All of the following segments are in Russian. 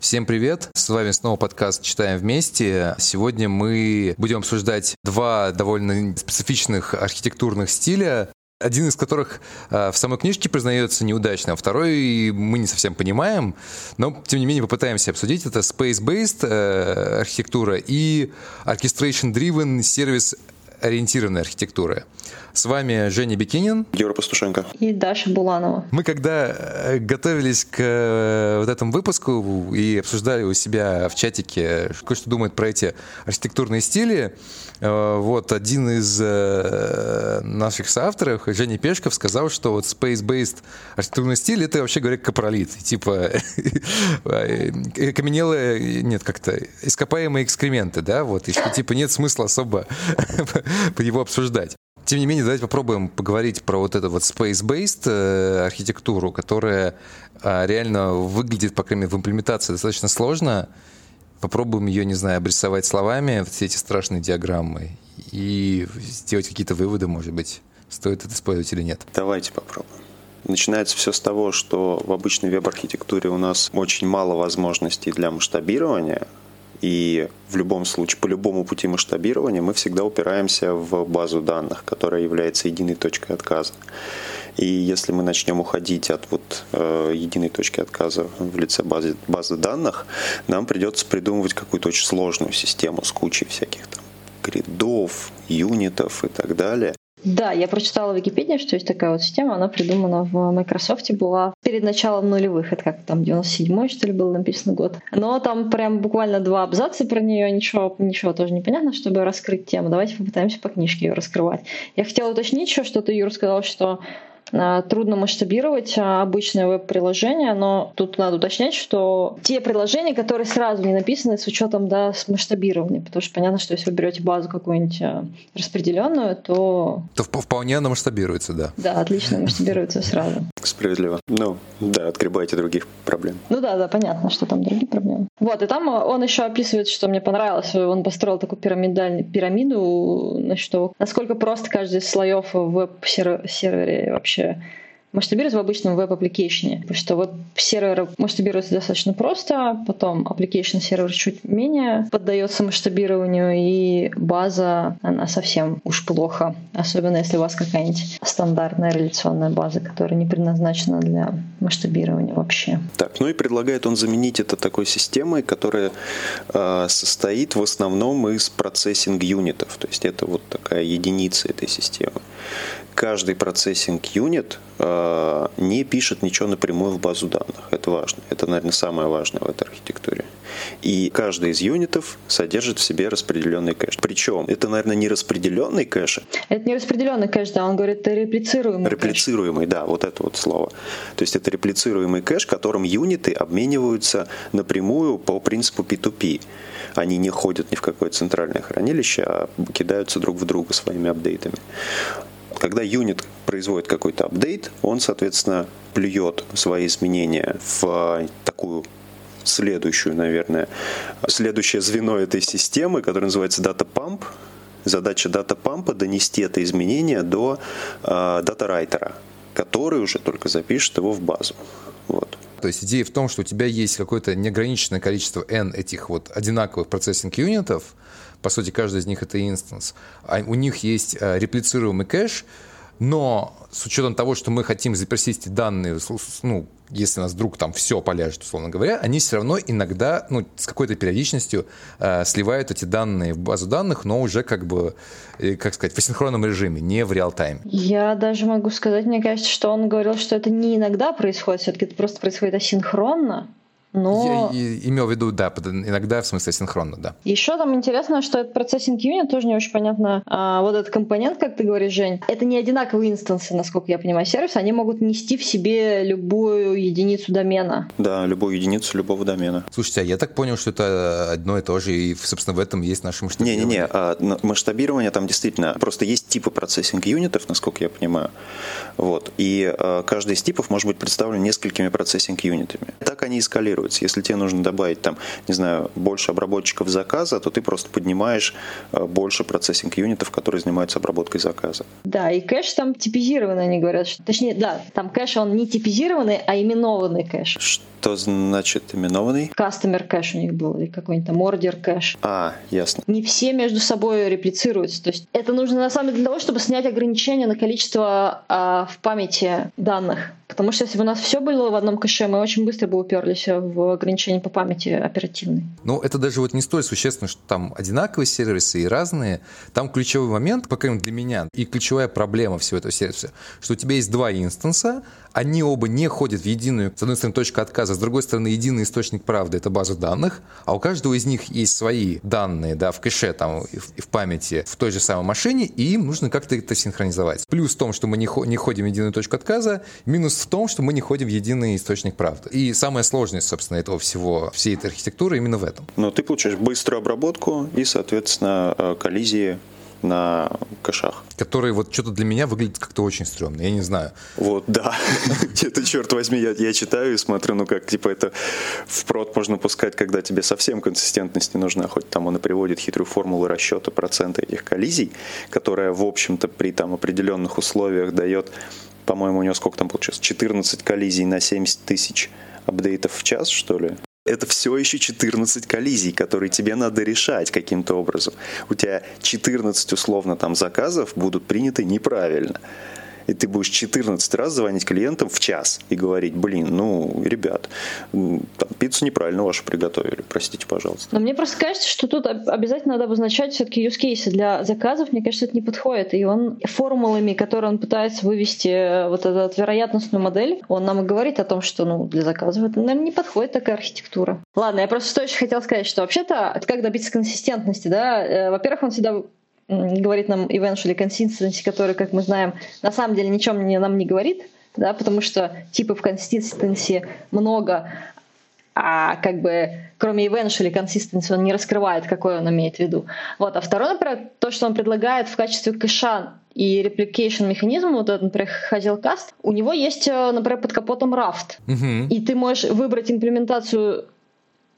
Всем привет! С вами снова подкаст «Читаем вместе». Сегодня мы будем обсуждать два довольно специфичных архитектурных стиля, один из которых э, в самой книжке признается неудачным, а второй мы не совсем понимаем, но тем не менее попытаемся обсудить. Это space-based э, архитектура и orchestration-driven сервис ориентированной архитектуры. С вами Женя Бикинин. Юра Пастушенко. И Даша Буланова. Мы когда э, готовились к э, вот этому выпуску и обсуждали у себя в чатике, кое-что думает про эти архитектурные стили, э, вот один из наших соавторов, Женя Пешков, сказал, что вот space-based архитектурный стиль — это, вообще говоря, капролит. Типа каменелые, нет, как-то ископаемые экскременты, да, вот, и что, типа, нет смысла особо его обсуждать. Тем не менее, давайте попробуем поговорить про вот эту вот space-based э, архитектуру, которая э, реально выглядит, по крайней мере, в имплементации достаточно сложно. Попробуем ее, не знаю, обрисовать словами, все эти страшные диаграммы, и сделать какие-то выводы, может быть, стоит это использовать или нет. Давайте попробуем. Начинается все с того, что в обычной веб-архитектуре у нас очень мало возможностей для масштабирования, и в любом случае, по любому пути масштабирования мы всегда упираемся в базу данных, которая является единой точкой отказа. И если мы начнем уходить от вот, э, единой точки отказа в лице базы, базы данных, нам придется придумывать какую-то очень сложную систему с кучей всяких там гридов, юнитов и так далее. Да, я прочитала в Википедии, что есть такая вот система, она придумана в Microsoft, была перед началом нулевых, это как там 97-й, что ли, был написан год. Но там прям буквально два абзаца про нее, ничего, ничего тоже не понятно, чтобы раскрыть тему. Давайте попытаемся по книжке ее раскрывать. Я хотела уточнить еще, что ты, Юр, сказал, что трудно масштабировать а, обычное веб-приложение, но тут надо уточнять, что те приложения, которые сразу не написаны с учетом да, с масштабирования, потому что понятно, что если вы берете базу какую-нибудь а, распределенную, то... То вполне она масштабируется, да. Да, отлично масштабируется сразу. Справедливо. Ну, да, отгребайте других проблем. Ну да, да, понятно, что там другие проблемы. Вот, и там он еще описывает, что мне понравилось, он построил такую пирамидальную пирамиду, значит, насколько просто каждый из слоев в веб-сервере вообще вообще масштабировать в обычном веб- application е. Потому что вот сервер масштабируется достаточно просто, потом application сервер чуть менее поддается масштабированию, и база, она совсем уж плохо. Особенно если у вас какая-нибудь стандартная реляционная база, которая не предназначена для масштабирования вообще. Так, ну и предлагает он заменить это такой системой, которая э, состоит в основном из processing unit ов. То есть это вот такая единица этой системы каждый processing unit э, не пишет ничего напрямую в базу данных. Это важно. Это, наверное, самое важное в этой архитектуре. И каждый из unit ов содержит в себе распределенный кэш. Причем это, наверное, не распределенный кэш. Это не распределенный кэш, да, он говорит, это реплицируемый Реплицируемый, кэш. да, вот это вот слово. То есть это реплицируемый кэш, которым unit ы обмениваются напрямую по принципу P2P. Они не ходят ни в какое центральное хранилище, а кидаются друг в друга своими апдейтами. Когда юнит производит какой-то апдейт, он, соответственно, плюет свои изменения в такую следующую, наверное, следующее звено этой системы, которое называется Data Pump. Задача Data Pump донести это изменение до э, дата-райтера, который уже только запишет его в базу. Вот. То есть идея в том, что у тебя есть какое-то неограниченное количество n этих вот одинаковых процессинг-юнитов, по сути, каждый из них это инстанс. А у них есть э, реплицируемый кэш, но с учетом того, что мы хотим запросить эти данные, ну, если у нас вдруг там все поляжет, условно говоря, они все равно иногда, ну, с какой-то периодичностью э, сливают эти данные в базу данных, но уже как бы, э, как сказать, в асинхронном режиме, не в реал-тайме. Я даже могу сказать, мне кажется, что он говорил, что это не иногда происходит, все-таки это просто происходит асинхронно, но... Я имел в виду, да, иногда в смысле синхронно, да. Еще там интересно, что этот процессинг юнит тоже не очень понятно. А, вот этот компонент, как ты говоришь, Жень, это не одинаковые инстансы, насколько я понимаю, сервиса. Они могут нести в себе любую единицу домена. Да, любую единицу любого домена. Слушайте, а я так понял, что это одно и то же, и, собственно, в этом есть наше масштабирование. Не-не-не, а, масштабирование там действительно, просто есть типы процессинг юнитов, насколько я понимаю. Вот. И а, каждый из типов может быть представлен несколькими процессинг юнитами. Так они и скалируют регулируется. Если тебе нужно добавить там, не знаю, больше обработчиков заказа, то ты просто поднимаешь э, больше процессинг-юнитов, которые занимаются обработкой заказа. Да, и кэш там типизированный, они говорят. Что, точнее, да, там кэш, он не типизированный, а именованный кэш. Что значит именованный? Customer кэш у них был, или какой-нибудь там ордер кэш. А, ясно. Не все между собой реплицируются. То есть это нужно на самом деле для того, чтобы снять ограничения на количество а, в памяти данных. Потому что если бы у нас все было в одном кэше, мы очень быстро бы уперлись в ограничения по памяти оперативной. Ну, это даже вот не столь существенно, что там одинаковые сервисы и разные. Там ключевой момент, по крайней мере для меня, и ключевая проблема всего этого сервиса, что у тебя есть два инстанса, они оба не ходят в единую, с одной стороны, точку отказа, с другой стороны, единый источник правды — это база данных, а у каждого из них есть свои данные, да, в кэше, там, и в, памяти, в той же самой машине, и им нужно как-то это синхронизовать. Плюс в том, что мы не, не ходим в единую точку отказа, минус в том, что мы не ходим в единый источник правды. И самая сложность, собственно, этого всего, всей этой архитектуры именно в этом. Но ты получаешь быструю обработку и, соответственно, э, коллизии на кэшах. Которые вот что-то для меня выглядит как-то очень стрёмно, я не знаю. Вот, да. это, черт возьми, я, читаю и смотрю, ну как, типа, это в прод можно пускать, когда тебе совсем консистентность не нужна, хоть там он и приводит хитрую формулу расчета процента этих коллизий, которая, в общем-то, при там определенных условиях дает, по-моему, у него сколько там получилось, 14 коллизий на 70 тысяч апдейтов в час, что ли? Это все еще 14 коллизий, которые тебе надо решать каким-то образом. У тебя 14 условно там заказов будут приняты неправильно и ты будешь 14 раз звонить клиентам в час и говорить, блин, ну, ребят, там, пиццу неправильно вашу приготовили, простите, пожалуйста. Но мне просто кажется, что тут обязательно надо обозначать все-таки use cases для заказов, мне кажется, это не подходит. И он формулами, которые он пытается вывести э, вот эту вероятностную модель, он нам и говорит о том, что ну, для заказов это, наверное, не подходит такая архитектура. Ладно, я просто что еще хотел сказать, что вообще-то, как добиться консистентности, да, э, во-первых, он всегда говорит нам eventually consistency, который, как мы знаем, на самом деле ничем не, нам не говорит, да, потому что типов consistency много, а как бы кроме eventually consistency он не раскрывает, какой он имеет в виду. Вот. А второе, например, то, что он предлагает в качестве кэша и replication механизм, вот этот, например, Hazelcast, у него есть, э, например, под капотом Raft. Uh-huh. И ты можешь выбрать имплементацию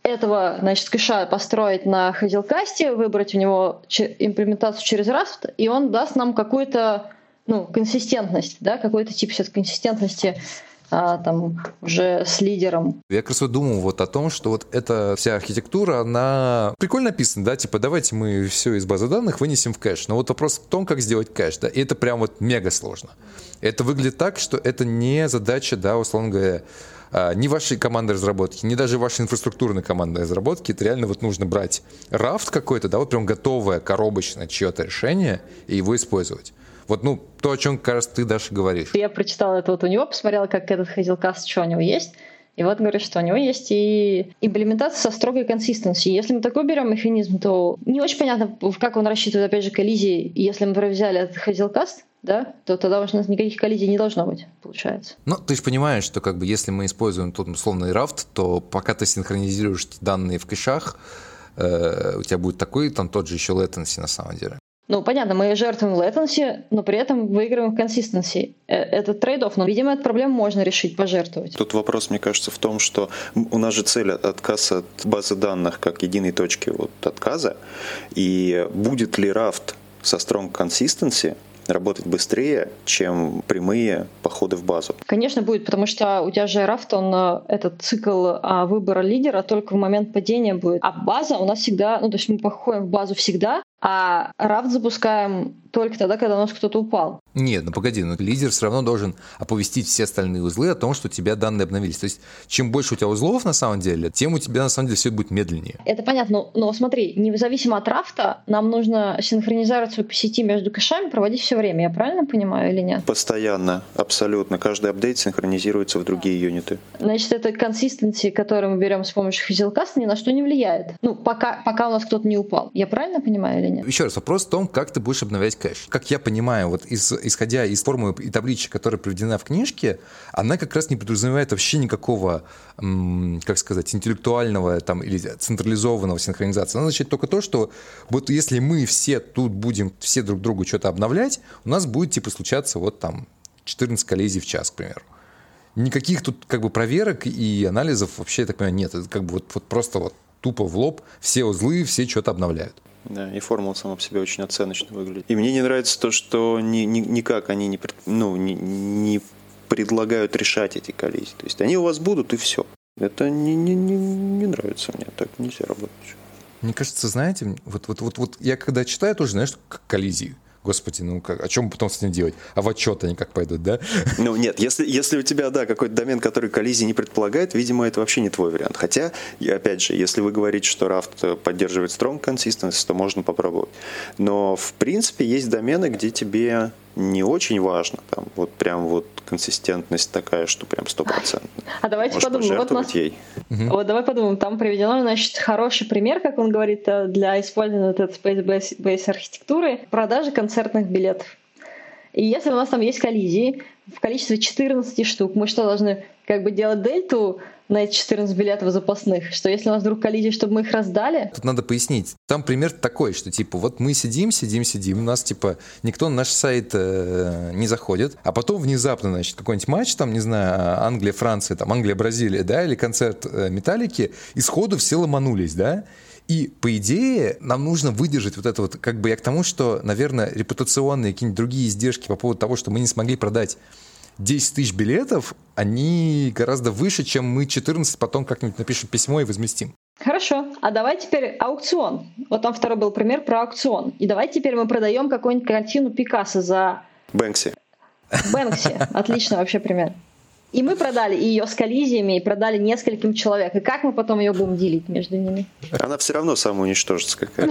этого, значит, кэша построить на Hazelcast, выбрать у него имплементацию через Rust, и он даст нам какую-то ну, консистентность, да, какой-то тип сейчас консистентности а, там уже с лидером. Я как раз вот думал вот о том, что вот эта вся архитектура, она прикольно написана, да, типа давайте мы все из базы данных вынесем в кэш. Но вот вопрос в том, как сделать кэш, да, и это прям вот мега сложно. Это выглядит так, что это не задача, да, условно говоря, ни вашей команды разработки, ни даже вашей инфраструктурной команды разработки. Это реально вот нужно брать рафт какой-то, да, вот прям готовое коробочное чье-то решение и его использовать. Вот, ну, то, о чем, кажется, ты, Даша, говоришь. Я прочитала это вот у него, посмотрела, как этот Hazelcast, что у него есть. И вот говорит, что у него есть и имплементация со строгой консистенцией. Если мы такой берем механизм, то не очень понятно, как он рассчитывает, опять же, коллизии. Если мы взяли этот Hazelcast, да, то тогда у нас никаких коллизий не должно быть, получается. Ну, ты же понимаешь, что как бы если мы используем тот условный Raft, то пока ты синхронизируешь данные в кэшах, э, у тебя будет такой там тот же еще latency на самом деле. Ну, понятно, мы жертвуем latency, но при этом выигрываем consistency. Э, это trade-off, но, видимо, эту проблему можно решить, пожертвовать. Тут вопрос, мне кажется, в том, что у нас же цель отказ от базы данных как единой точки вот отказа, и будет ли Raft со strong consistency работать быстрее, чем прямые походы в базу. Конечно, будет, потому что у тебя же рафт, он э, этот цикл а, выбора лидера только в момент падения будет. А база у нас всегда, ну то есть мы походим в базу всегда, а рафт запускаем только тогда, когда у нас кто-то упал. Нет, ну погоди, но лидер все равно должен оповестить все остальные узлы о том, что у тебя данные обновились. То есть, чем больше у тебя узлов на самом деле, тем у тебя на самом деле все будет медленнее. Это понятно, но, но смотри, независимо от рафта, нам нужно синхронизацию по сети между кэшами проводить все время. Я правильно понимаю или нет? Постоянно, абсолютно. Каждый апдейт синхронизируется в другие юниты. Значит, это консистенции, которую мы берем с помощью Hazelcast, ни на что не влияет. Ну, пока, пока у нас кто-то не упал. Я правильно понимаю или нет? Еще раз, вопрос в том, как ты будешь обновлять кэш. Как я понимаю, вот из, исходя из формулы и таблички, которая приведена в книжке, она как раз не подразумевает вообще никакого, как сказать, интеллектуального там, или централизованного синхронизации. Она означает только то, что вот если мы все тут будем все друг другу что-то обновлять, у нас будет типа случаться вот там 14 коллизий в час, к примеру. Никаких тут как бы проверок и анализов вообще, я так понимаю, нет. Это как бы вот, вот просто вот тупо в лоб все узлы, все что-то обновляют. Да, и формула сама по себе очень оценочно выглядит. И мне не нравится то, что ни, ни, никак они не, ну, не, не предлагают решать эти коллизии. То есть они у вас будут, и все. Это не, не, не, не нравится мне, так нельзя работать. Мне кажется, знаете, вот, вот, вот, вот я когда читаю, тоже, знаешь, коллизии. Господи, ну как, о чем потом с ним делать? А в отчет они как пойдут, да? Ну нет, если, если у тебя, да, какой-то домен, который коллизии не предполагает, видимо, это вообще не твой вариант. Хотя, опять же, если вы говорите, что Raft поддерживает strong consistency, то можно попробовать. Но, в принципе, есть домены, где тебе не очень важно, там вот прям вот консистентность такая, что прям стопроцентно. А давайте Можешь подумаем, вот, нас... ей. вот давай подумаем, там приведено, значит, хороший пример, как он говорит, э, для использования этой Space-Base архитектуры, продажи концертных билетов. И если у нас там есть коллизии в количестве 14 штук, мы что, должны как бы делать дельту на эти 14 билетов запасных, что если у нас вдруг коллизия, чтобы мы их раздали? Тут надо пояснить. Там пример такой, что типа вот мы сидим, сидим, сидим, у нас типа никто на наш сайт э, не заходит, а потом внезапно, значит, какой-нибудь матч, там, не знаю, Англия, Франция, там, Англия, Бразилия, да, или концерт э, Металлики, и сходу все ломанулись, да, и, по идее, нам нужно выдержать вот это вот, как бы я к тому, что, наверное, репутационные какие-нибудь другие издержки по поводу того, что мы не смогли продать 10 тысяч билетов, они гораздо выше, чем мы 14 потом как-нибудь напишем письмо и возместим. Хорошо, а давай теперь аукцион. Вот там второй был пример про аукцион. И давай теперь мы продаем какую-нибудь картину Пикассо за... Бэнкси. Бэнкси. Отлично вообще пример. И мы продали ее с коллизиями, и продали нескольким человек. И как мы потом ее будем делить между ними? Она все равно самоуничтожится какая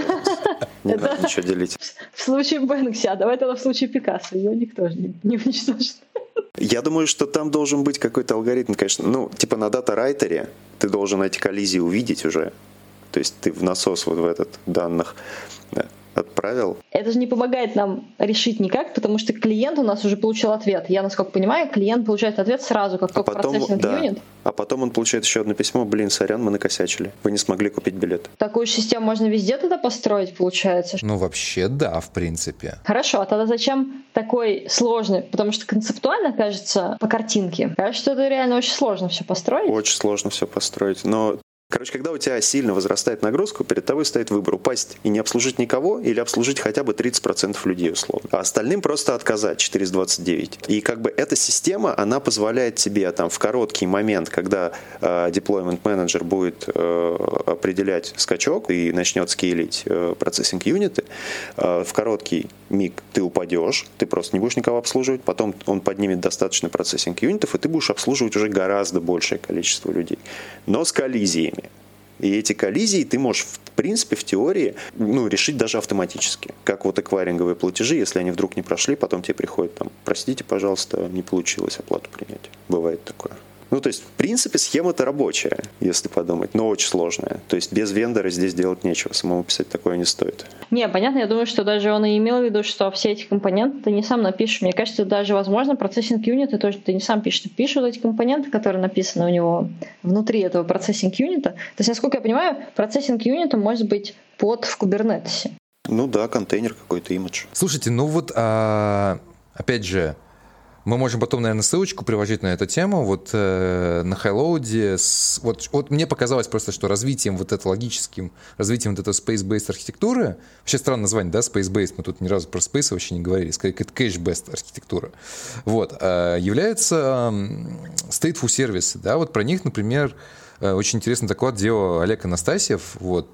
Не надо ничего делить. В случае Бэнкси, а давай тогда в случае Пикассо. Ее никто же не уничтожит. Я думаю, что там должен быть какой-то алгоритм, конечно. Ну, типа на дата-райтере ты должен эти коллизии увидеть уже. То есть ты в насос вот в этот данных отправил. Это же не помогает нам решить никак, потому что клиент у нас уже получил ответ. Я, насколько понимаю, клиент получает ответ сразу, как только а потом, процессинг да. юнит. А потом он получает еще одно письмо, блин, сорян, мы накосячили. Вы не смогли купить билет. Такую систему можно везде тогда построить, получается? Ну, вообще, да, в принципе. Хорошо, а тогда зачем такой сложный? Потому что концептуально, кажется, по картинке, кажется, что это реально очень сложно все построить. Очень сложно все построить. Но Короче, когда у тебя сильно возрастает нагрузка, перед тобой стоит выбор упасть и не обслужить никого или обслужить хотя бы 30% людей условно. А остальным просто отказать 429. И как бы эта система, она позволяет тебе там в короткий момент, когда э, deployment manager будет э, определять скачок и начнет скейлить э, процессинг юниты, э, в короткий миг ты упадешь, ты просто не будешь никого обслуживать, потом он поднимет достаточно процессинг юнитов, и ты будешь обслуживать уже гораздо большее количество людей. Но с коллизиями. И эти коллизии ты можешь, в принципе, в теории, ну, решить даже автоматически. Как вот эквайринговые платежи, если они вдруг не прошли, потом тебе приходит там, простите, пожалуйста, не получилось оплату принять. Бывает такое. Ну, то есть, в принципе, схема-то рабочая, если подумать, но очень сложная. То есть, без вендора здесь делать нечего, самому писать такое не стоит. Не, понятно, я думаю, что даже он и имел в виду, что все эти компоненты ты не сам напишешь. Мне кажется, даже, возможно, процессинг юнита тоже ты не сам пишешь. Ты пишешь эти компоненты, которые написаны у него внутри этого процессинг юнита. То есть, насколько я понимаю, процессинг юнита может быть под в Kubernetes. Ну да, контейнер какой-то, имидж. Слушайте, ну вот, а, опять же, мы можем потом, наверное, ссылочку приложить на эту тему. Вот э, на Хайлоуде. Вот, вот мне показалось просто, что развитием вот это логическим, развитием вот этой space-based архитектуры, вообще странное название, да, space-based, мы тут ни разу про space вообще не говорили, скорее, это cache-based архитектура, вот, э, является э, stateful сервисы, да, вот про них, например, э, очень интересный доклад делал Олег Анастасьев, вот,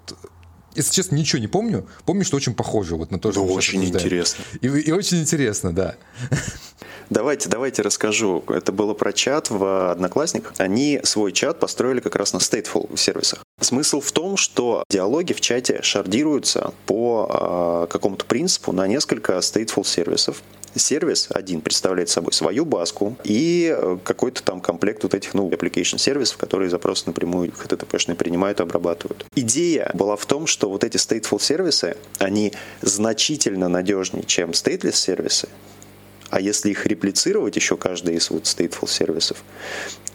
если честно, ничего не помню. Помню, что очень похоже вот на то, что да, очень интересно. И, и очень интересно, да. Давайте, давайте расскажу. Это было про чат в Одноклассниках. Они свой чат построили как раз на stateful сервисах. Смысл в том, что диалоги в чате шардируются по э, какому-то принципу на несколько stateful сервисов. Сервис один представляет собой свою баску и э, какой-то там комплект вот этих, ну, application сервисов, которые запросы напрямую HTTP-шные принимают и обрабатывают. Идея была в том, что вот эти stateful сервисы, они значительно надежнее, чем stateless сервисы, а если их реплицировать еще каждый из вот stateful сервисов,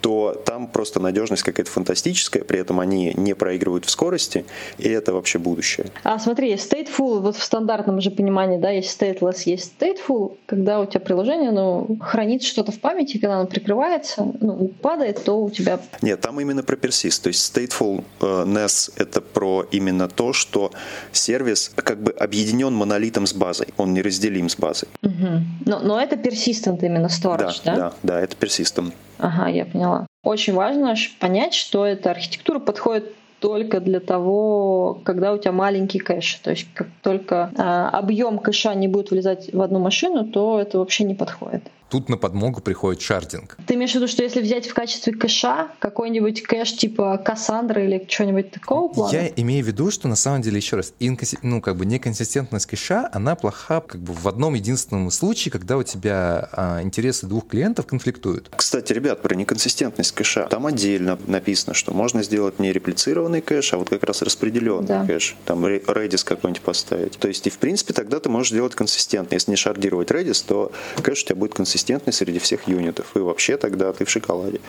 то там просто надежность какая-то фантастическая, при этом они не проигрывают в скорости, и это вообще будущее. А смотри, stateful, вот в стандартном же понимании, да, есть stateless, есть stateful, когда у тебя приложение, ну, хранит что-то в памяти, когда оно прикрывается, ну, падает, то у тебя... Нет, там именно про persist, то есть statefulness — это про именно то, что сервис как бы объединен монолитом с базой, он неразделим с базой. Угу. Но, но это persistent именно storage, да? Да, да, да это persistent. Ага, я поняла. Очень важно понять, что эта архитектура подходит только для того, когда у тебя маленький кэш. То есть как только э, объем кэша не будет влезать в одну машину, то это вообще не подходит. Тут на подмогу приходит шардинг. Ты имеешь в виду, что если взять в качестве кэша какой-нибудь кэш типа Кассандра или что-нибудь такого плана? Я имею в виду, что на самом деле, еще раз, инконси... ну, как бы неконсистентность кэша, она плоха как бы в одном единственном случае, когда у тебя а, интересы двух клиентов конфликтуют. Кстати, ребят, про неконсистентность кэша. Там отдельно написано, что можно сделать не реплицированный кэш, а вот как раз распределенный да. кэш. Там Redis какой-нибудь поставить. То есть, и в принципе, тогда ты можешь сделать консистентно. Если не шардировать Redis, то кэш у тебя будет консистентный консистентный среди всех юнитов. И вообще тогда ты в шоколаде.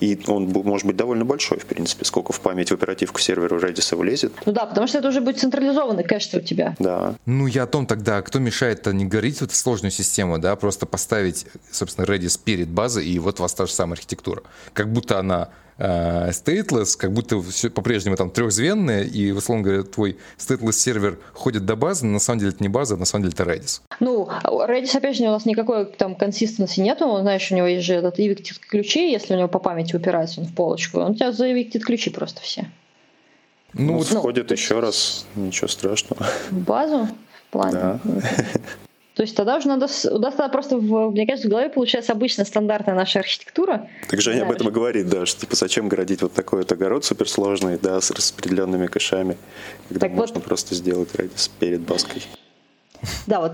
И он может быть довольно большой, в принципе, сколько в память в оперативку сервера Redis влезет. Ну да, потому что это уже будет централизованный кэш у тебя. Да. Ну я о том тогда, кто мешает-то не говорить вот сложную систему, да, просто поставить, собственно, Redis перед базой, и вот у вас та же самая архитектура. Как будто она э, stateless, как будто все по-прежнему там трехзвенное, и, условно говоря, твой stateless сервер ходит до базы, но на самом деле это не база, а на самом деле это Redis. Ну, Redis, опять же, у нас никакой там консистенции нету, знаешь, у него есть же этот evicted ключи, если у него по памяти упирается он в полочку, он у тебя за evicted ключи просто все. Ну, ну вот входит ну, еще раз, ничего страшного. В базу? В плане? Да. То есть тогда уже надо, у нас тогда просто, в, мне кажется, в голове получается обычная стандартная наша архитектура. Так Женя об этом и говорит, да, что типа зачем городить вот такой вот огород суперсложный, да, с распределенными кэшами, когда так можно вот, просто сделать Redis перед баской. Да, вот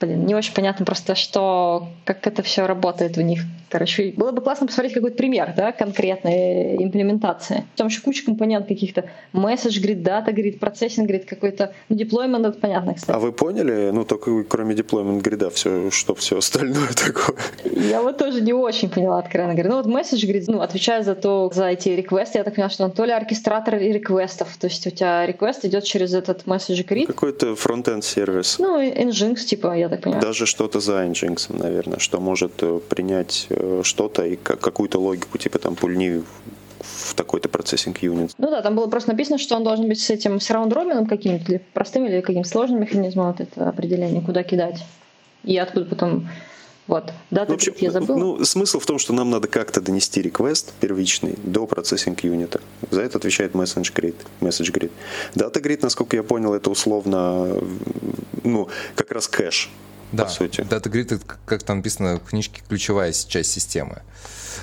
блин, не очень понятно просто, что, как это все работает у них. Короче, было бы классно посмотреть какой-то пример, да, конкретной имплементации. Там еще куча компонент каких-то. Message grid, data grid, processing grid какой-то. Ну, deployment, это понятно, кстати. А вы поняли, ну, только кроме deployment грида, все, что все остальное такое? Я вот тоже не очень поняла, откровенно говоря. Ну, вот message grid, ну, отвечает за то, за эти реквесты, я так поняла, что он то ли оркестратор и реквестов, то есть у тебя реквест идет через этот message grid. Какой-то фронтенд сервис. Ну, Nginx, типа, я так понимаю. Даже что-то за Nginx, наверное, что может э, принять э, что-то и какую-то логику, типа там пульни в такой-то процессинг юнит. Ну да, там было просто написано, что он должен быть с этим с раунд-робином каким-то, или простым, или каким-то сложным механизмом, вот это определение, куда кидать. И откуда потом вот. Дата в общем, я забыл. Ну, смысл в том, что нам надо как-то донести реквест первичный до процессинг юнита. За это отвечает message grid. Message grid. Data grid, насколько я понял, это условно, ну, как раз кэш да, по сути. Data Grid, это, как там написано в книжке, ключевая часть системы.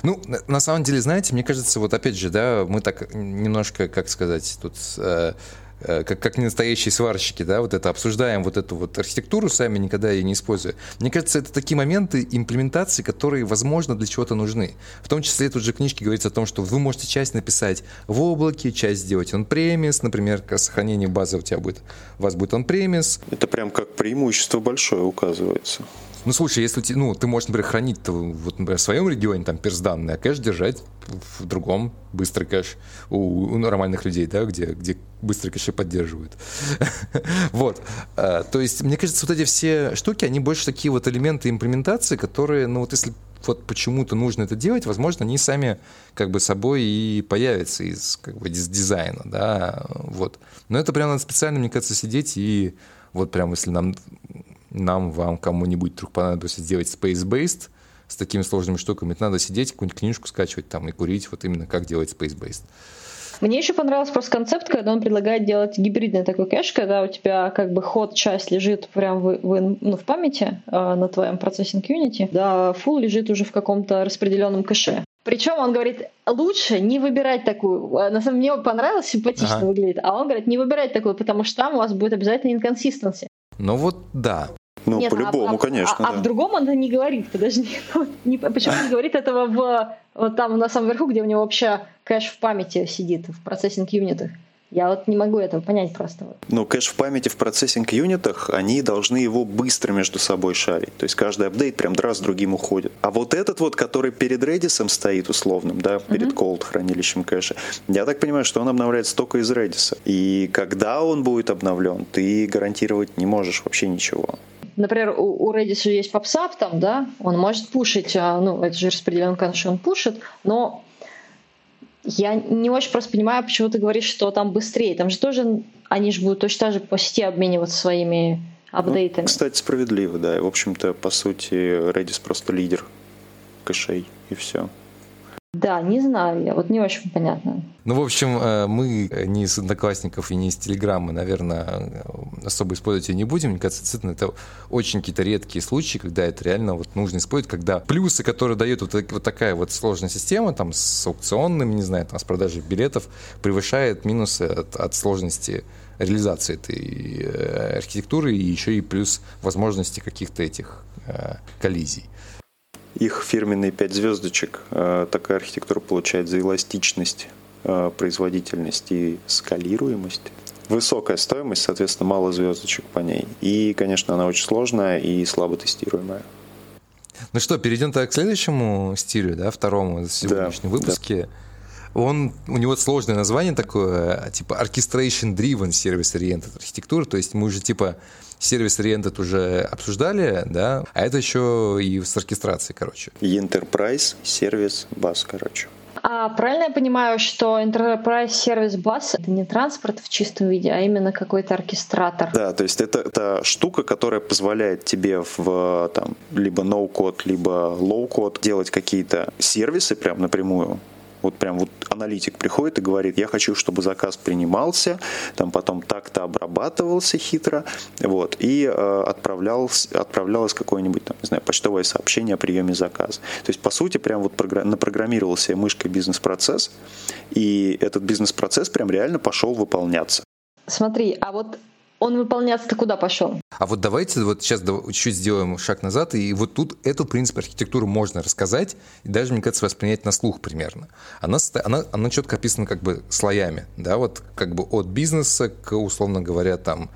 Ну, на самом деле, знаете, мне кажется, вот опять же, да, мы так немножко, как сказать, тут Э, как, как не настоящие сварщики, да, вот это обсуждаем вот эту вот архитектуру, сами никогда ее не используя. Мне кажется, это такие моменты имплементации, которые, возможно, для чего-то нужны. В том числе тут же книжке говорится о том, что вы можете часть написать в облаке, часть сделать он-премис, например, сохранение базы у тебя будет, у вас будет он-премис. Это прям как преимущество большое указывается. Ну, слушай, если ну, ты можешь, например, хранить вот, например, в своем регионе там перс данные, а кэш держать в другом, быстрый кэш у, у нормальных людей, да, где, где быстрые кэши поддерживают. вот. А, то есть, мне кажется, вот эти все штуки, они больше такие вот элементы имплементации, которые, ну, вот если вот почему-то нужно это делать, возможно, они сами как бы собой и появятся из как бы из дизайна, да, вот. Но это прям надо специально, мне кажется, сидеть и вот прям если нам нам, вам, кому-нибудь вдруг понадобится сделать space-based с такими сложными штуками, это надо сидеть, какую-нибудь книжку скачивать там и курить, вот именно как делать space-based. Мне еще понравился просто концепт, когда он предлагает делать гибридный такой кэш, когда у тебя как бы ход часть лежит прям в, в, ну, в памяти э, на твоем процессинг Unity, да, full лежит уже в каком-то распределенном кэше. Причем он говорит, лучше не выбирать такую. А, на самом деле мне понравилось, симпатично ага. выглядит. А он говорит, не выбирать такую, потому что там у вас будет обязательно инконсистенция. Ну вот да. Ну, Нет, по-любому, а, конечно. А, а да. а в другом он не говорит, подожди. Не, почему не говорит этого в вот там на самом верху, где у него вообще кэш в памяти сидит, в процессинг юнитах? Я вот не могу этого понять просто. Ну, кэш в памяти в процессинг-юнитах, они должны его быстро между собой шарить. То есть каждый апдейт прям раз с другим уходит. А вот этот вот, который перед Redis стоит условным, да, перед uh-huh. cold хранилищем кэша, я так понимаю, что он обновляется только из Redis. И когда он будет обновлен, ты гарантировать не можешь вообще ничего например, у, у Redis есть PubSub там, да, он может пушить, а, ну, это же распределенный конечно, он пушит, но я не очень просто понимаю, почему ты говоришь, что там быстрее. Там же тоже, они же будут точно так же по сети обмениваться своими ну, апдейтами. Ну, кстати, справедливо, да. В общем-то, по сути, Redis просто лидер кэшей, и все. Да, не знаю, я вот не очень понятно. Ну, в общем, э, мы не из Одноклассников и не из Телеграма, наверное, особо использовать ее не будем. Мне кажется, действительно, это очень какие-то редкие случаи, когда это реально вот нужно использовать, когда плюсы, которые дает вот, вот такая вот сложная система, там, с аукционными, не знаю, там, с продажей билетов, превышает минусы от, от сложности реализации этой э, архитектуры и еще и плюс возможности каких-то этих э, коллизий их фирменные 5 звездочек. Э, такая архитектура получает за эластичность, э, производительность и скалируемость. Высокая стоимость, соответственно, мало звездочек по ней. И, конечно, она очень сложная и слабо тестируемая. Ну что, перейдем тогда к следующему стилю, да, второму в сегодняшнем да, выпуске. Да. Он, у него сложное название такое, типа Orchestration Driven Service Oriented архитектура, то есть мы уже типа сервис Oriented уже обсуждали, да, а это еще и с оркестрацией, короче. Enterprise сервис бас, короче. А правильно я понимаю, что Enterprise Service Bus — это не транспорт в чистом виде, а именно какой-то оркестратор? Да, то есть это, это штука, которая позволяет тебе в там, либо no-code, либо low-code делать какие-то сервисы прям напрямую вот прям вот аналитик приходит и говорит, я хочу, чтобы заказ принимался, там потом так-то обрабатывался хитро, вот, и э, отправлялось, отправлялось какое-нибудь, там, не знаю, почтовое сообщение о приеме заказа. То есть, по сути, прям вот напрограммировался мышкой бизнес-процесс, и этот бизнес-процесс прям реально пошел выполняться. Смотри, а вот он выполняться-то куда пошел? А вот давайте вот сейчас чуть сделаем шаг назад, и вот тут эту, в принципе, архитектуру можно рассказать, и даже, мне кажется, воспринять на слух примерно. Она, она, она четко описана как бы слоями, да, вот как бы от бизнеса к, условно говоря, там,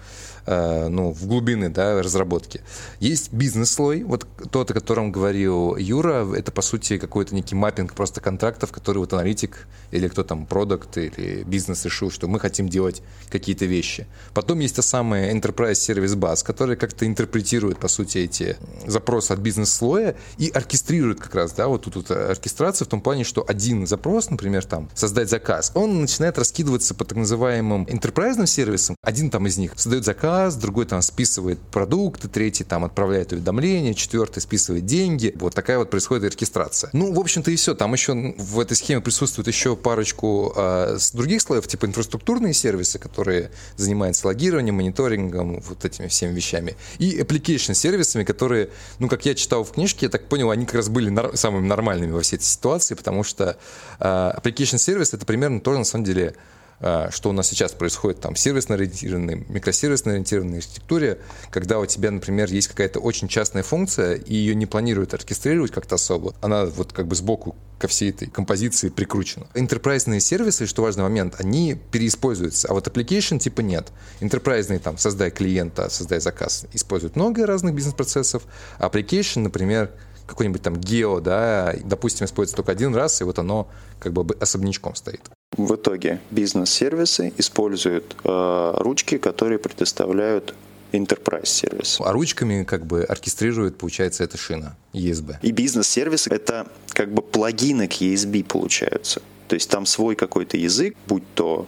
ну, в глубины да, разработки. Есть бизнес-слой, вот тот, о котором говорил Юра, это, по сути, какой-то некий маппинг просто контрактов, который вот аналитик или кто там, продукт или бизнес решил, что мы хотим делать какие-то вещи. Потом есть та самая Enterprise Service Bus, которая как-то интерпретирует, по сути, эти запросы от бизнес-слоя и оркестрирует как раз, да, вот тут вот оркестрация в том плане, что один запрос, например, там, создать заказ, он начинает раскидываться по так называемым enterprise сервисам. Один там из них создает заказ, заказ, другой там списывает продукты, третий там отправляет уведомления, четвертый списывает деньги. Вот такая вот происходит оркестрация. Ну, в общем-то и все. Там еще в этой схеме присутствует еще парочку э, других слоев, типа инфраструктурные сервисы, которые занимаются логированием, мониторингом, вот этими всеми вещами. И application сервисами, которые, ну, как я читал в книжке, я так понял, они как раз были нар- самыми нормальными во всей этой ситуации, потому что э, application сервис это примерно тоже на самом деле что у нас сейчас происходит там сервисно-ориентированной, микросервисно-ориентированной архитектуре, когда у тебя, например, есть какая-то очень частная функция, и ее не планируют оркестрировать как-то особо, она вот как бы сбоку ко всей этой композиции прикручена. Enterprise сервисы, что важный момент, они переиспользуются, а вот application типа нет. Enterprise там создай клиента, создай заказ, используют много разных бизнес-процессов, а application, например, какой-нибудь там гео, да, допустим, используется только один раз, и вот оно как бы особнячком стоит. В итоге бизнес-сервисы используют э, ручки, которые предоставляют enterprise сервис. А ручками как бы оркестрирует, получается, эта шина ESB. И бизнес-сервис — это как бы плагины к ESB получаются. То есть там свой какой-то язык, будь то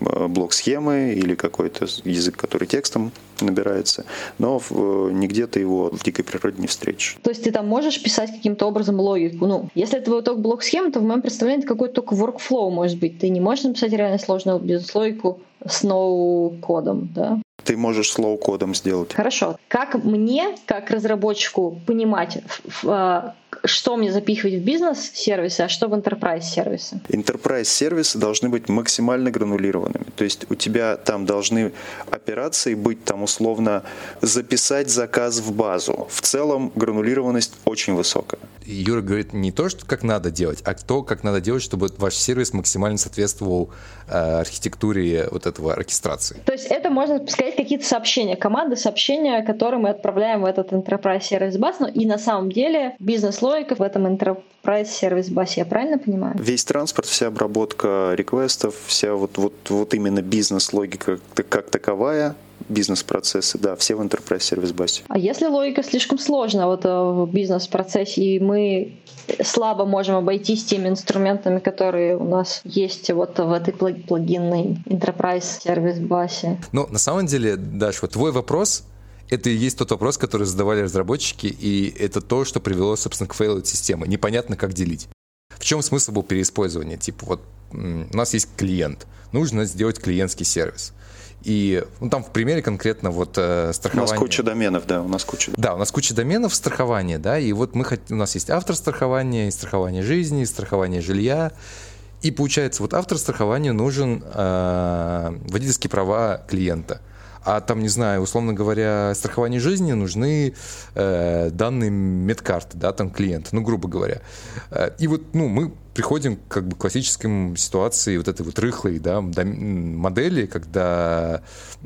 Э, блок схемы или какой-то язык, который текстом набирается, но в, э, нигде ты его в дикой природе не встретишь. То есть ты там можешь писать каким-то образом логику. Ну, если это только блок схемы, то в моем представлении это какой-то только workflow может быть. Ты не можешь написать реально сложную бизнес-логику с no-code ом, да? Ты можешь с low-code ом сделать. Хорошо. Как мне, как разработчику, понимать, а, что мне запихивать в бизнес-сервисы, а что в enterprise-сервисы? Enterprise-сервисы должны быть максимально гранулированными. То есть у тебя там должны операции быть там условно записать заказ в базу. В целом гранулированность очень высокая. Юра говорит не то, что как надо делать, а то, как надо делать, чтобы ваш сервис максимально соответствовал э, архитектуре вот этого оркестрации. То есть это можно сказать какие-то сообщения, команды сообщения, которые мы отправляем в этот Enterprise Service Bus, но и на самом деле бизнес-логика в этом Enterprise Service Bus, я правильно понимаю? Весь транспорт, вся обработка реквестов, вся вот, вот, вот именно бизнес-логика как таковая, бизнес-процессы, да, все в Enterprise Service Bus. А если логика слишком сложна вот э, в бизнес-процессе, и мы слабо можем обойтись теми инструментами, которые у нас есть вот в этой плагинной Enterprise Service Bus? Ну, на самом деле, Даш, вот твой вопрос это и есть тот вопрос, который задавали разработчики, и это то, что привело, собственно, к фейлу системы. Непонятно, как делить. В чем смысл был переиспользования? Типа вот у нас есть клиент, нужно сделать клиентский сервис. И ну, там в примере конкретно вот э, страхование. У нас куча доменов, да, у нас куча. Да, у нас куча доменов страхования, да, и вот мы у нас есть автор страхования, и страхование жизни, и страхование жилья. И получается, вот автор страхования нужен э, водительские права клиента. А там, не знаю, условно говоря, страхование жизни нужны э, данные медкарты, да, там клиента, ну, грубо говоря. Э, и вот, ну, мы приходим как бы к классической ситуации вот этой вот рыхлой, да, модели, когда,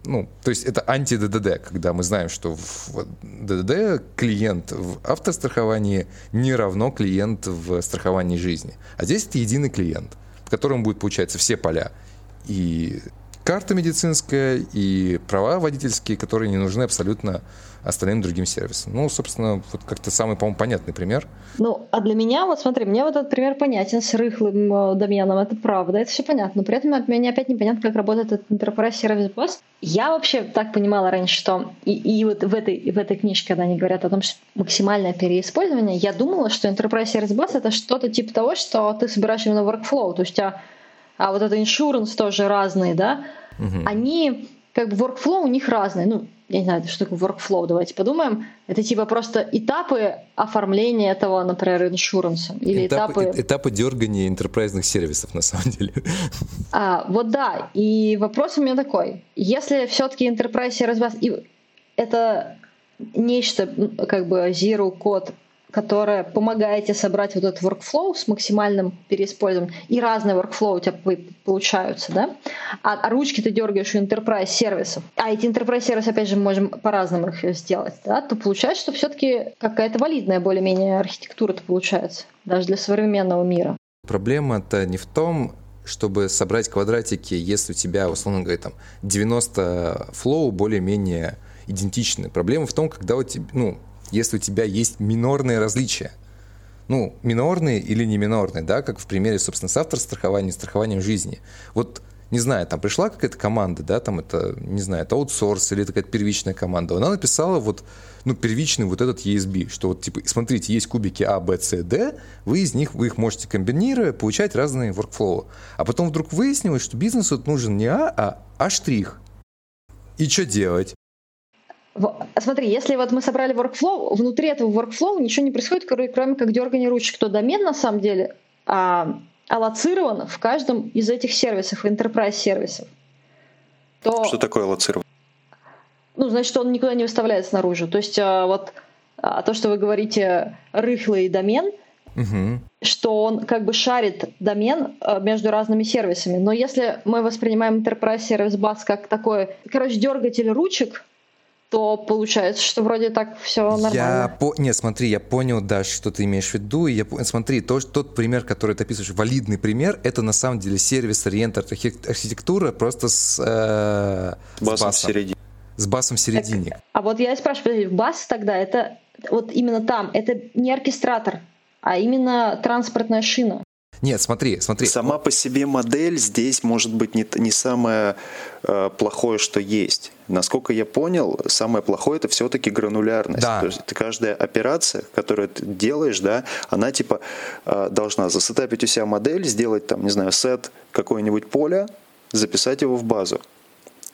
ну, то есть это анти-ДДД, когда мы знаем, что в ДДД клиент в автостраховании не равно клиент в страховании жизни. А здесь это единый клиент, в котором будет, получается, все поля. И карта медицинская и права водительские, которые не нужны абсолютно остальным другим сервисам. Ну, собственно, вот как-то самый, по-моему, понятный пример. Ну, а для меня, вот смотри, мне вот этот пример понятен с рыхлым э, доменом, это правда, это все понятно, но при этом от меня опять непонятно, как работает этот Enterprise Service Bus. Я вообще так понимала раньше, что и, и вот в этой, в этой книжке, когда они говорят о том, что максимальное переиспользование, я думала, что Enterprise Service Bus это что-то типа того, что ты собираешь именно workflow, то есть а, а вот это insurance тоже разные, да, угу. они как бы workflow у них разные. Ну, я не знаю, что такое workflow, давайте подумаем. Это типа просто этапы оформления этого, например, иншуранса. Или этапы... Этапы, этапы дергания интерпрайзных сервисов, на самом деле. А, вот да. И вопрос у меня такой. Если все-таки enterprise сервис и это нечто, как бы zero код которая помогаете собрать вот этот workflow с максимальным переиспользованием, и разные workflow у тебя получаются, да, а, а ручки ты дергаешь у enterprise сервисов, а эти enterprise сервисы, опять же, мы можем по-разному их сделать, да, то получается, что все-таки какая-то валидная более-менее архитектура-то получается, даже для современного мира. Проблема-то не в том, чтобы собрать квадратики, если у тебя, условно говоря, там 90 флоу более-менее идентичны. Проблема в том, когда у тебя, ну, если у тебя есть минорные различия. Ну, минорные или не минорные, да, как в примере, собственно, с авторстрахованием и страхованием жизни. Вот не знаю, там пришла какая-то команда, да, там это, не знаю, это аутсорс или это какая-то первичная команда, она написала вот, ну, первичный вот этот ESB, что вот, типа, смотрите, есть кубики А, Б, С, Д, вы из них, вы их можете комбинировать, получать разные workflow. А потом вдруг выяснилось, что бизнесу нужен не А, а А штрих. И что делать? Смотри, если вот мы собрали workflow, внутри этого workflow ничего не происходит, кроме как дергания ручек, то домен на самом деле а, аллоцирован в каждом из этих сервисов, enterprise сервисов. То, Что такое аллоцирован? Ну, значит, он никуда не выставляется наружу. То есть а, вот а, то, что вы говорите, рыхлый домен, угу. что он как бы шарит домен а, между разными сервисами. Но если мы воспринимаем Enterprise Service Bus как такой, короче, дергатель ручек, то получается, что вроде так все нормально. Я по... Нет, смотри, я понял, да, что ты имеешь в виду. Я... Смотри, то, тот пример, который ты описываешь, валидный пример, это на самом деле сервис ориентер архитектура просто с, э, с басом. в середине. С басом в середине. Так, а вот я спрашиваю, бас тогда, это вот именно там, это не оркестратор, а именно транспортная шина. Нет, смотри, смотри. Сама по себе модель здесь может быть не, не самое э, плохое, что есть. Насколько я понял, самое плохое это все-таки гранулярность. Да. То есть ты каждая операция, которую ты делаешь, да, она типа э, должна засетапить у себя модель, сделать там, не знаю, сет какое-нибудь поле, записать его в базу.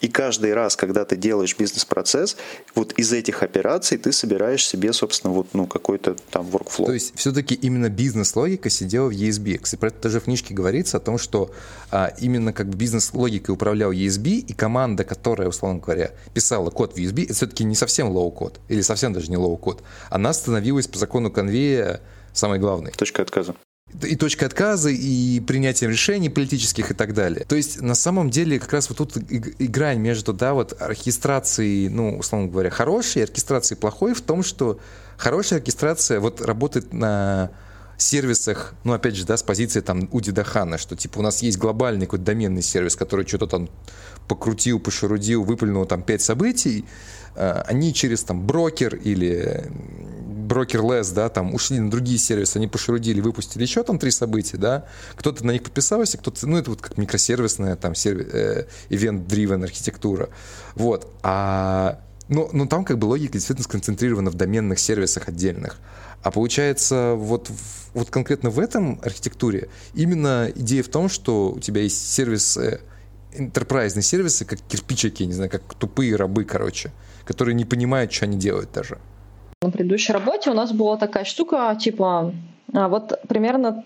И каждый раз, когда ты делаешь бизнес-процесс, вот из этих операций ты собираешь себе, собственно, вот ну, какой-то там workflow. То есть все-таки именно бизнес-логика сидела в ESB. Кстати, про это тоже в книжке говорится о том, что а, именно как бизнес-логикой управлял ESB, и команда, которая, условно говоря, писала код в ESB, это все-таки не совсем low-code, или совсем даже не low-code. Она становилась по закону Конвея самой главной. Точка отказа и точкой отказа, и принятием решений политических и так далее. То есть на самом деле как раз вот тут игра между, да, вот оркестрацией, ну, условно говоря, хорошей оркестрацией плохой в том, что хорошая оркестрация вот работает на сервисах, ну, опять же, да, с позиции там у Дидахана, что, типа, у нас есть глобальный какой-то доменный сервис, который что-то там покрутил, пошерудил, выплюнул там пять событий, а, они через там брокер или брокер-лес, да, там ушли на другие сервисы, они пошерудили, выпустили еще там три события, да, кто-то на них подписался, кто-то, ну, это вот как микросервисная там сервис, э, event-driven архитектура, вот, а, ну, ну, там как бы логика действительно сконцентрирована в доменных сервисах отдельных, а получается вот, вот конкретно в этом архитектуре именно идея в том, что у тебя есть сервис, enterprise сервисы, как кирпичики, не знаю, как тупые рабы, короче, которые не понимают, что они делают даже. На предыдущей работе у нас была такая штука, типа, а, вот примерно,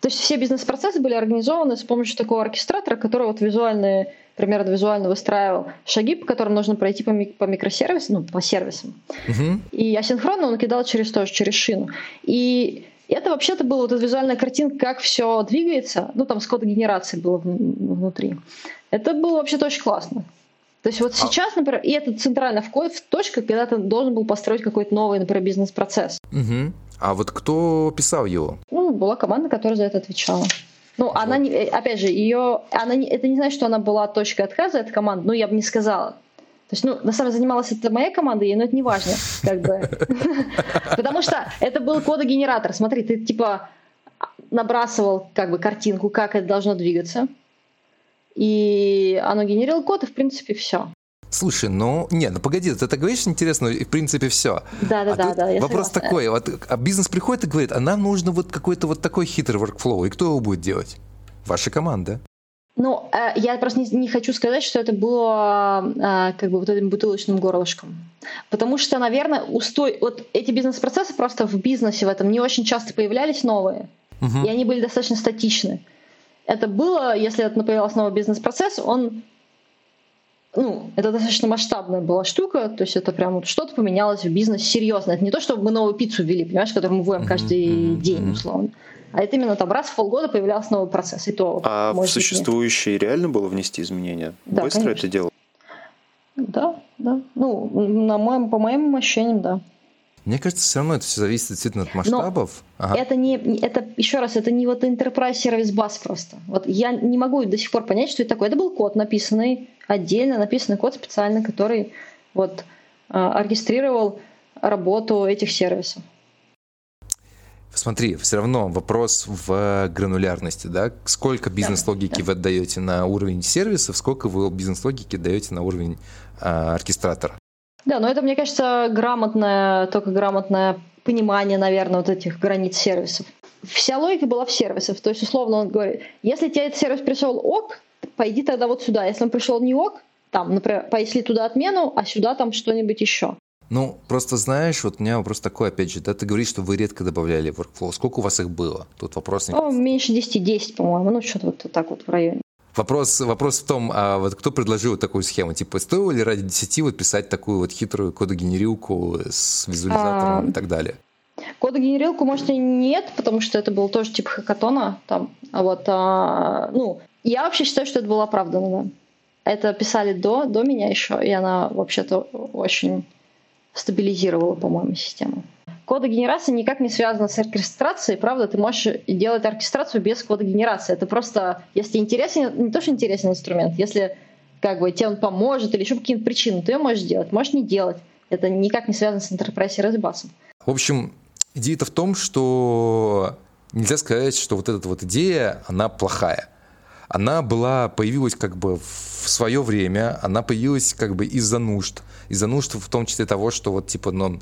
то есть все бизнес-процессы были организованы с помощью такого оркестратора, который вот визуальные, примерно визуально выстраивал шаги, по которым нужно пройти по, ми- по микросервисам, ну, по сервисам. Uh-huh. И асинхронно он кидал через тоже, через шину. И это вообще-то была вот эта визуальная картинка, как все двигается, ну, там с кодогенерацией было внутри. Это было вообще-то очень классно. То есть вот а... сейчас, например, и это центральная в точка, когда ты должен был построить какой-то новый, например, бизнес-процесс. Угу. А вот кто писал его? Ну, была команда, которая за это отвечала. Ну, вот. она не, э, опять же, ее, она не, это не значит, что она была точкой отказа, эта команда, ну, я бы не сказала. То есть, ну, на самом деле, занималась это моя команда, но это не важно, как бы. Потому что это был кодогенератор. Смотри, ты, типа, набрасывал, как бы, картинку, как это должно двигаться и оно генерило код, и в принципе все. Слушай, ну, не, ну погоди, ты так говоришь интересно, и в принципе все. Да, да, а да, да. Вопрос согласна. такой, вот а бизнес приходит и говорит, а нам нужно вот какой-то вот такой хитрый workflow, и кто его будет делать? Ваша команда. Ну, э, я просто не, не хочу сказать, что это было э, как бы вот этим бутылочным горлышком. Потому что, наверное, устой... Вот эти бизнес-процессы просто в бизнесе в этом не очень часто появлялись новые. Угу. И они были достаточно статичны это было, если это появился новый бизнес-процесс, он ну, это достаточно масштабная была штука, то есть это прям вот что-то поменялось в бизнесе серьезно. Это не то, что мы новую пиццу ввели, понимаешь, которую мы вводим каждый день, условно. А это именно там раз в полгода появлялся новый процесс. И то, а в существующие нет. реально было внести изменения? Да, Быстро конечно. это делал? Да, да. Ну, на моем, по моим ощущениям, да. Мне кажется, все равно это все зависит действительно от масштабов. ага. Это не, это еще раз, это не вот Enterprise Service Bus просто. Вот я не могу до сих пор понять, что это такое. Это был код, написанный отдельно, написанный код специально, который вот а, оркестрировал работу этих сервисов. Смотри, все равно вопрос в гранулярности, да? Сколько бизнес-логики да, вы отдаете на уровень сервисов, сколько вы бизнес-логики даете на уровень а, оркестратора? Да, но это, мне кажется, грамотное, только грамотное понимание, наверное, вот этих границ сервисов. Вся логика была в сервисах. То есть, условно, он говорит, если тебе этот сервис пришел ок, пойди тогда вот сюда. Если он пришел не ок, там, например, поясли туда отмену, а сюда там что-нибудь еще. Ну, просто знаешь, вот у меня вопрос такой, опять же, да, ты говоришь, что вы редко добавляли workflow. Сколько у вас их было? Тут вопрос не... О, меньше 10, 10, по-моему, ну, что-то вот так вот в районе. Вопрос, вопрос в том, а вот кто предложил такую схему? Типа, стоило ли ради 10 вот писать такую вот хитрую кодогенерилку с визуализатором а, и так далее? Кодогенерилку, может, и нет, потому что это был тоже типа хакатона там. А вот, а, ну, я вообще считаю, что это было оправданно, да. Это писали до, до меня еще, и она вообще-то очень стабилизировала, по-моему, систему кодогенерация никак не связана с оркестрацией, правда, ты можешь делать оркестрацию без кодогенерации. Это просто, если интересен, не то, что интересен инструмент, если как бы тебе он поможет или еще по каким-то причинам, ты ее можешь делать, можешь не делать. Это никак не связано с Enterprise Raspberry В общем, идея-то в том, что нельзя сказать, что вот эта вот идея, она плохая. Она была, появилась как бы в свое время, она появилась как бы из-за нужд из-за нужд в том числе того, что вот типа ну,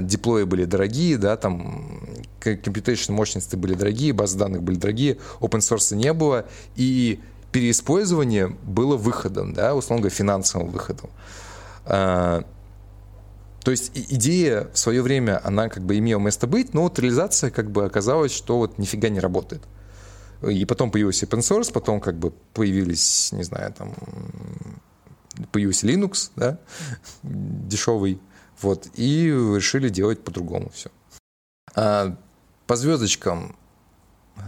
диплои были дорогие, да, там computation мощности были дорогие, базы данных были дорогие, open source не было, и переиспользование было выходом, да, условно говоря, финансовым выходом. А, то есть идея в свое время, она как бы имела место быть, но вот реализация как бы оказалась, что вот нифига не работает. И потом появился open source, потом как бы появились, не знаю, там появился Linux, да, дешевый, вот, и решили делать по-другому все. А по звездочкам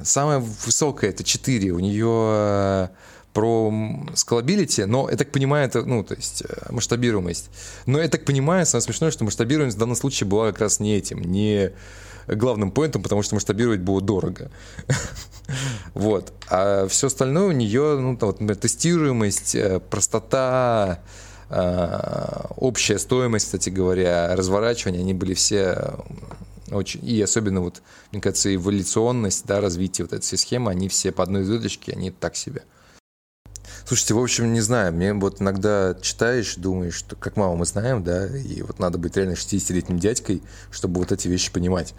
самая высокая это 4, у нее э, про скалабилити, но я так понимаю, это, ну, то есть э, масштабируемость. Но я так понимаю, самое смешное, что масштабируемость в данном случае была как раз не этим, не главным поинтом, потому что масштабировать было дорого. Вот. А все остальное у нее, ну, вот, например, тестируемость, э, простота, э, общая стоимость, кстати говоря, разворачивание, они были все очень, и особенно вот, мне кажется, эволюционность, да, развитие вот этой всей схемы, они все по одной звездочке, они так себе. Слушайте, в общем, не знаю, мне вот иногда читаешь, думаешь, что как мало мы знаем, да, и вот надо быть реально 60-летним дядькой, чтобы вот эти вещи понимать.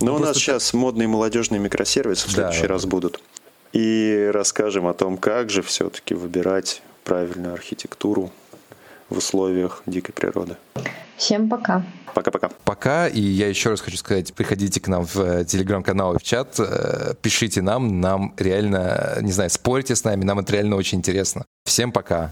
Но ну, у нас сейчас модные молодежные микросервисы в следующий раз будут. И расскажем о том, как же все-таки выбирать правильную архитектуру в условиях дикой природы. Всем пока. Пока-пока. Пока. И я еще раз хочу сказать, приходите к нам в э, телеграм-канал и в чат, э, пишите нам, нам реально, не знаю, спорьте с нами, нам это реально очень интересно. Всем пока.